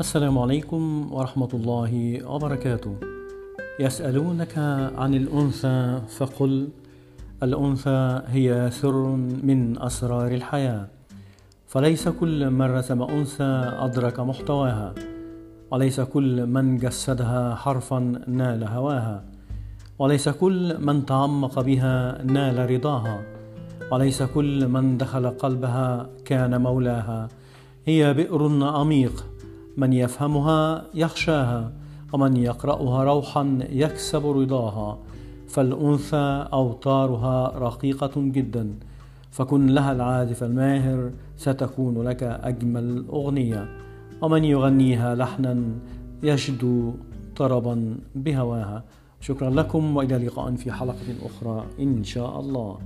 السلام عليكم ورحمة الله وبركاته. يسألونك عن الأنثى فقل: الأنثى هي سر من أسرار الحياة، فليس كل من رسم أنثى أدرك محتواها، وليس كل من جسدها حرفا نال هواها، وليس كل من تعمق بها نال رضاها، وليس كل من دخل قلبها كان مولاها. هي بئر عميق من يفهمها يخشاها ومن يقرأها روحا يكسب رضاها. فالأنثى أوتارها رقيقة جدا. فكن لها العازف الماهر ستكون لك أجمل أغنية ومن يغنيها لحنا يجدو طربا بهواها. شكرا لكم وإلى لقاء في حلقة أخرى إن شاء الله.